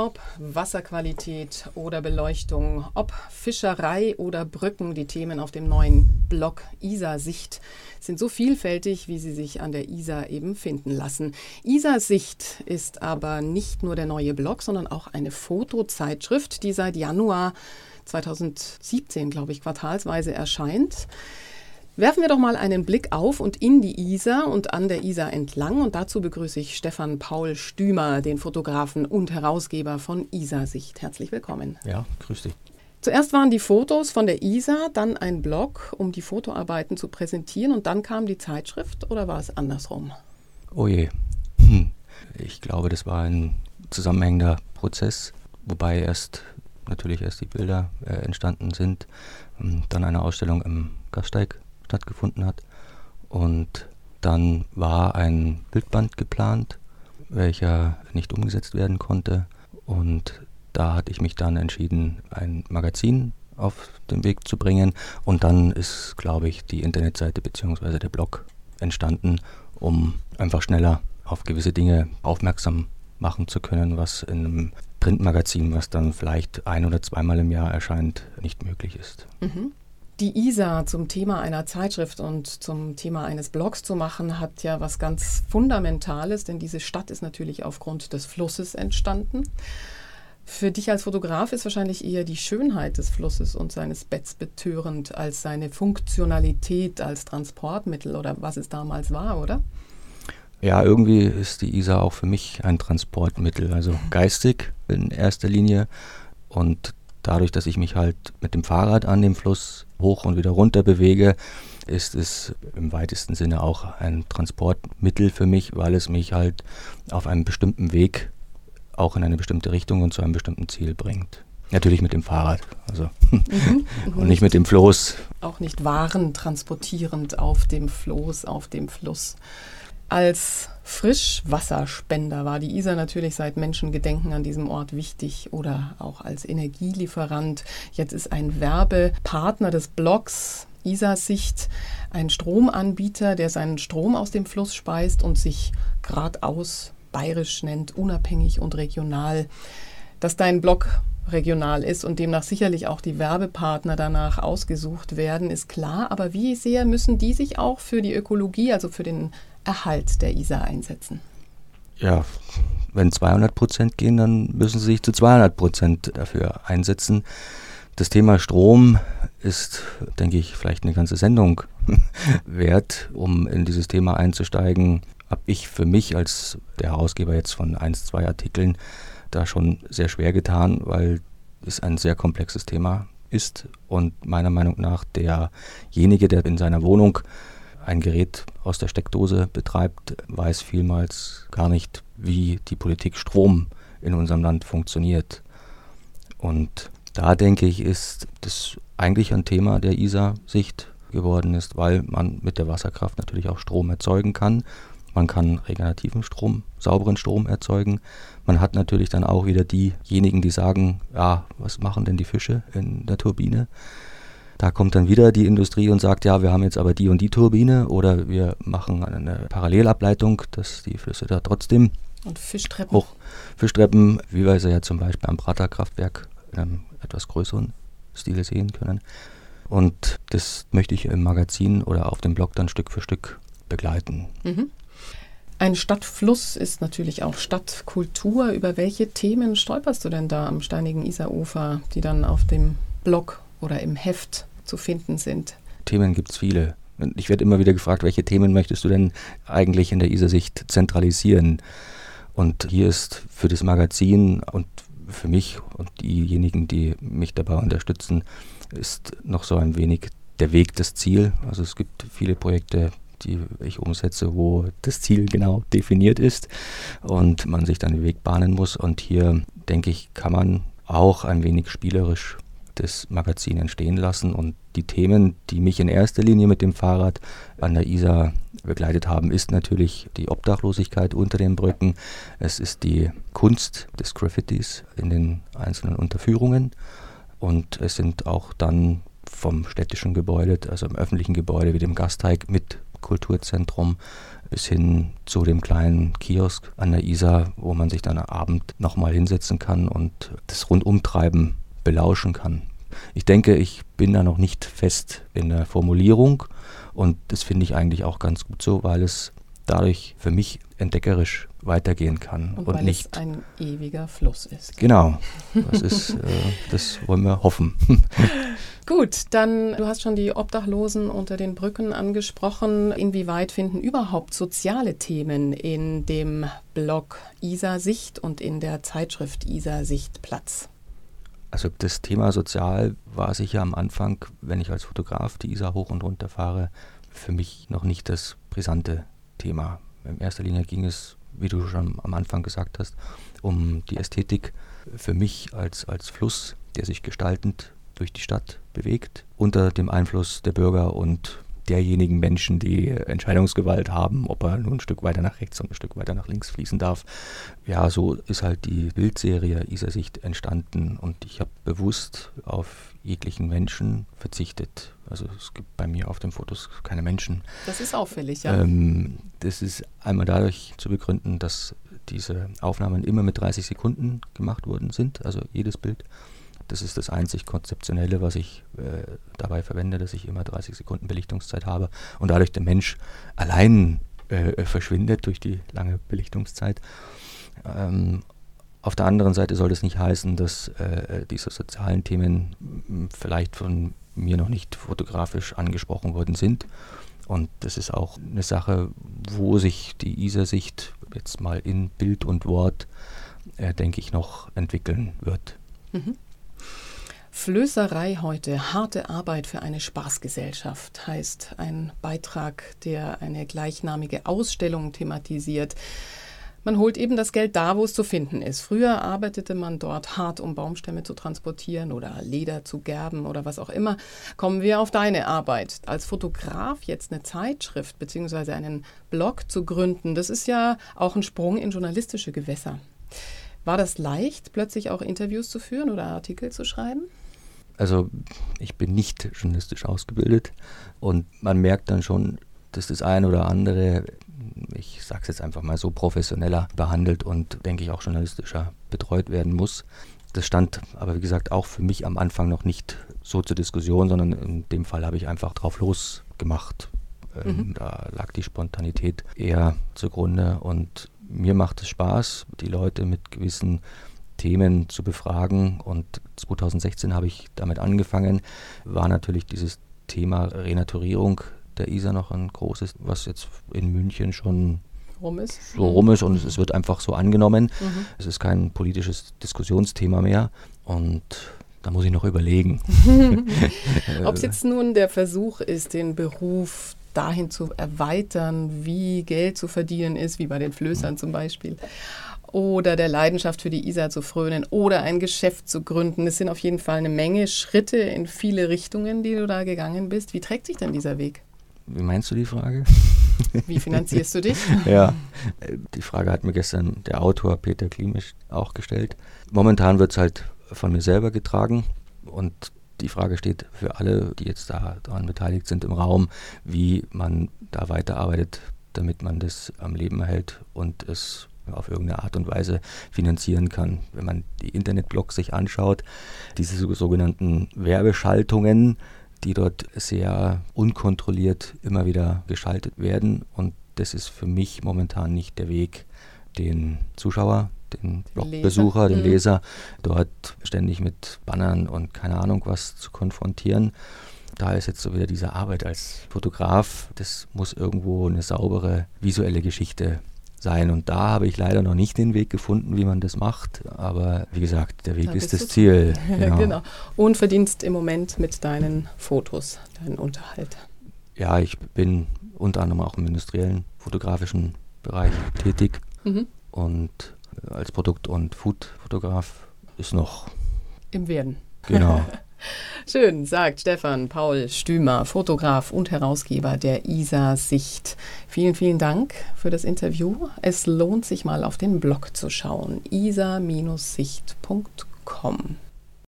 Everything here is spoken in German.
Ob Wasserqualität oder Beleuchtung, ob Fischerei oder Brücken, die Themen auf dem neuen Blog Isar-Sicht sind so vielfältig, wie sie sich an der Isar eben finden lassen. Isar-Sicht ist aber nicht nur der neue Blog, sondern auch eine Fotozeitschrift, die seit Januar 2017, glaube ich, quartalsweise erscheint. Werfen wir doch mal einen Blick auf und in die Isar und an der Isar entlang. Und dazu begrüße ich Stefan Paul Stümer, den Fotografen und Herausgeber von Isar-Sicht. Herzlich willkommen. Ja, grüß dich. Zuerst waren die Fotos von der Isar, dann ein Blog, um die Fotoarbeiten zu präsentieren und dann kam die Zeitschrift oder war es andersrum? Oh je. Hm. Ich glaube, das war ein zusammenhängender Prozess, wobei erst natürlich erst die Bilder äh, entstanden sind, ähm, dann eine Ausstellung im Gasteig stattgefunden hat. Und dann war ein Bildband geplant, welcher nicht umgesetzt werden konnte. Und da hatte ich mich dann entschieden, ein Magazin auf den Weg zu bringen. Und dann ist, glaube ich, die Internetseite bzw. der Blog entstanden, um einfach schneller auf gewisse Dinge aufmerksam machen zu können, was in einem Printmagazin, was dann vielleicht ein oder zweimal im Jahr erscheint, nicht möglich ist. Mhm. Die ISA zum Thema einer Zeitschrift und zum Thema eines Blogs zu machen, hat ja was ganz Fundamentales, denn diese Stadt ist natürlich aufgrund des Flusses entstanden. Für dich als Fotograf ist wahrscheinlich eher die Schönheit des Flusses und seines Betts betörend als seine Funktionalität als Transportmittel oder was es damals war, oder? Ja, irgendwie ist die Isar auch für mich ein Transportmittel, also geistig in erster Linie und dadurch, dass ich mich halt mit dem Fahrrad an dem Fluss hoch und wieder runter bewege, ist es im weitesten Sinne auch ein Transportmittel für mich, weil es mich halt auf einem bestimmten Weg auch in eine bestimmte Richtung und zu einem bestimmten Ziel bringt. Natürlich mit dem Fahrrad, also mhm, und nicht mit dem Floß. Auch nicht Waren transportierend auf dem Floß, auf dem Fluss. Als Frischwasserspender war die Isar natürlich seit Menschengedenken an diesem Ort wichtig oder auch als Energielieferant. Jetzt ist ein Werbepartner des Blogs Isar-Sicht ein Stromanbieter, der seinen Strom aus dem Fluss speist und sich geradeaus bayerisch nennt, unabhängig und regional. Dass dein Blog regional ist und demnach sicherlich auch die Werbepartner danach ausgesucht werden, ist klar. Aber wie sehr müssen die sich auch für die Ökologie, also für den Erhalt der Isar einsetzen? Ja, wenn 200 Prozent gehen, dann müssen sie sich zu 200 Prozent dafür einsetzen. Das Thema Strom ist, denke ich, vielleicht eine ganze Sendung wert, um in dieses Thema einzusteigen. Habe ich für mich als der Herausgeber jetzt von ein, zwei Artikeln da schon sehr schwer getan, weil es ein sehr komplexes Thema ist und meiner Meinung nach derjenige, der in seiner Wohnung ein Gerät aus der Steckdose betreibt, weiß vielmals gar nicht, wie die Politik Strom in unserem Land funktioniert. Und da denke ich, ist das eigentlich ein Thema der ISA-Sicht geworden ist, weil man mit der Wasserkraft natürlich auch Strom erzeugen kann. Man kann regenerativen Strom, sauberen Strom erzeugen. Man hat natürlich dann auch wieder diejenigen, die sagen, ja, was machen denn die Fische in der Turbine? Da kommt dann wieder die Industrie und sagt, ja, wir haben jetzt aber die und die Turbine oder wir machen eine Parallelableitung, dass die Flüsse da trotzdem und Fischtreppen. hoch Fischtreppen, wie wir sie ja zum Beispiel am Praterkraftwerk in einem etwas größeren Stil sehen können. Und das möchte ich im Magazin oder auf dem Blog dann Stück für Stück begleiten. Mhm. Ein Stadtfluss ist natürlich auch Stadtkultur. Über welche Themen stolperst du denn da am steinigen Isarufer, die dann auf dem Blog oder im Heft zu finden sind? Themen gibt es viele. Ich werde immer wieder gefragt, welche Themen möchtest du denn eigentlich in der ISA-Sicht zentralisieren? Und hier ist für das Magazin und für mich und diejenigen, die mich dabei unterstützen, ist noch so ein wenig der Weg das Ziel. Also es gibt viele Projekte, die ich umsetze, wo das Ziel genau definiert ist und man sich dann den Weg bahnen muss. Und hier, denke ich, kann man auch ein wenig spielerisch das Magazin entstehen lassen. Und die Themen, die mich in erster Linie mit dem Fahrrad an der Isar begleitet haben, ist natürlich die Obdachlosigkeit unter den Brücken. Es ist die Kunst des Graffitis in den einzelnen Unterführungen. Und es sind auch dann vom städtischen Gebäude, also im öffentlichen Gebäude wie dem Gasteig mit Kulturzentrum, bis hin zu dem kleinen Kiosk an der Isar, wo man sich dann am Abend nochmal hinsetzen kann und das Rundumtreiben belauschen kann. Ich denke, ich bin da noch nicht fest in der Formulierung und das finde ich eigentlich auch ganz gut so, weil es dadurch für mich entdeckerisch weitergehen kann Und, und, weil nicht. es ein ewiger Fluss ist. Genau, das ist, äh, das wollen wir hoffen. Gut, dann, du hast schon die Obdachlosen unter den Brücken angesprochen. Inwieweit finden überhaupt soziale Themen in dem Blog Isar Sicht und in der Zeitschrift Isar Sicht Platz? Also das Thema Sozial war sicher am Anfang, wenn ich als Fotograf die Isar hoch und runter fahre, für mich noch nicht das brisante Thema. In erster Linie ging es, wie du schon am Anfang gesagt hast, um die Ästhetik für mich als, als Fluss, der sich gestaltend durch die Stadt bewegt, unter dem Einfluss der Bürger und derjenigen Menschen, die Entscheidungsgewalt haben, ob er nun ein Stück weiter nach rechts und ein Stück weiter nach links fließen darf. Ja, so ist halt die Bildserie Isarsicht entstanden und ich habe bewusst auf jeglichen Menschen verzichtet. Also es gibt bei mir auf den Fotos keine Menschen. Das ist auffällig, ja. Ähm, das ist einmal dadurch zu begründen, dass diese Aufnahmen immer mit 30 Sekunden gemacht worden sind, also jedes Bild. Das ist das einzig Konzeptionelle, was ich äh, dabei verwende, dass ich immer 30 Sekunden Belichtungszeit habe und dadurch der Mensch allein äh, verschwindet durch die lange Belichtungszeit. Ähm, auf der anderen Seite soll das nicht heißen, dass äh, diese sozialen Themen m, vielleicht von mir noch nicht fotografisch angesprochen worden sind. Und das ist auch eine Sache, wo sich die ISA-Sicht jetzt mal in Bild und Wort, äh, denke ich, noch entwickeln wird. Mhm. Flößerei heute, harte Arbeit für eine Spaßgesellschaft heißt ein Beitrag, der eine gleichnamige Ausstellung thematisiert. Man holt eben das Geld da, wo es zu finden ist. Früher arbeitete man dort hart, um Baumstämme zu transportieren oder Leder zu gerben oder was auch immer. Kommen wir auf deine Arbeit. Als Fotograf jetzt eine Zeitschrift bzw. einen Blog zu gründen, das ist ja auch ein Sprung in journalistische Gewässer. War das leicht, plötzlich auch Interviews zu führen oder Artikel zu schreiben? Also ich bin nicht journalistisch ausgebildet und man merkt dann schon, dass das ein oder andere, ich sage es jetzt einfach mal so, professioneller behandelt und denke ich auch journalistischer betreut werden muss. Das stand aber wie gesagt auch für mich am Anfang noch nicht so zur Diskussion, sondern in dem Fall habe ich einfach drauf losgemacht. Ähm, mhm. Da lag die Spontanität eher zugrunde und mir macht es Spaß, die Leute mit gewissen Themen zu befragen. Und 2016 habe ich damit angefangen, war natürlich dieses Thema Renaturierung der Isar noch ein großes, was jetzt in München schon rum ist. so rum ist und es wird einfach so angenommen. Mhm. Es ist kein politisches Diskussionsthema mehr und da muss ich noch überlegen. Ob es jetzt nun der Versuch ist, den Beruf dahin zu erweitern, wie Geld zu verdienen ist, wie bei den Flößern zum Beispiel, oder der Leidenschaft für die Isar zu frönen oder ein Geschäft zu gründen. Es sind auf jeden Fall eine Menge Schritte in viele Richtungen, die du da gegangen bist. Wie trägt sich denn dieser Weg? Wie meinst du die Frage? Wie finanzierst du dich? ja, die Frage hat mir gestern der Autor Peter Klimisch auch gestellt. Momentan wird es halt von mir selber getragen und die Frage steht für alle, die jetzt daran beteiligt sind im Raum, wie man da weiterarbeitet, damit man das am Leben erhält und es auf irgendeine Art und Weise finanzieren kann. Wenn man die Internetblogs sich anschaut, diese sogenannten Werbeschaltungen, die dort sehr unkontrolliert immer wieder geschaltet werden. Und das ist für mich momentan nicht der Weg, den Zuschauer, den Blogbesucher, den mhm. Leser dort ständig mit Bannern und keine Ahnung was zu konfrontieren. Da ist jetzt so wieder diese Arbeit als Fotograf, das muss irgendwo eine saubere visuelle Geschichte sein. Und da habe ich leider noch nicht den Weg gefunden, wie man das macht. Aber wie gesagt, der Weg da ist das Ziel. Genau. genau. Und verdienst im Moment mit deinen Fotos deinen Unterhalt. Ja, ich bin unter anderem auch im industriellen fotografischen Bereich tätig. Mhm. Und als Produkt- und Food-Fotograf ist noch im Werden. Genau. Schön, sagt Stefan Paul Stümer, Fotograf und Herausgeber der ISA Sicht. Vielen, vielen Dank für das Interview. Es lohnt sich mal auf den Blog zu schauen, isa-sicht.com.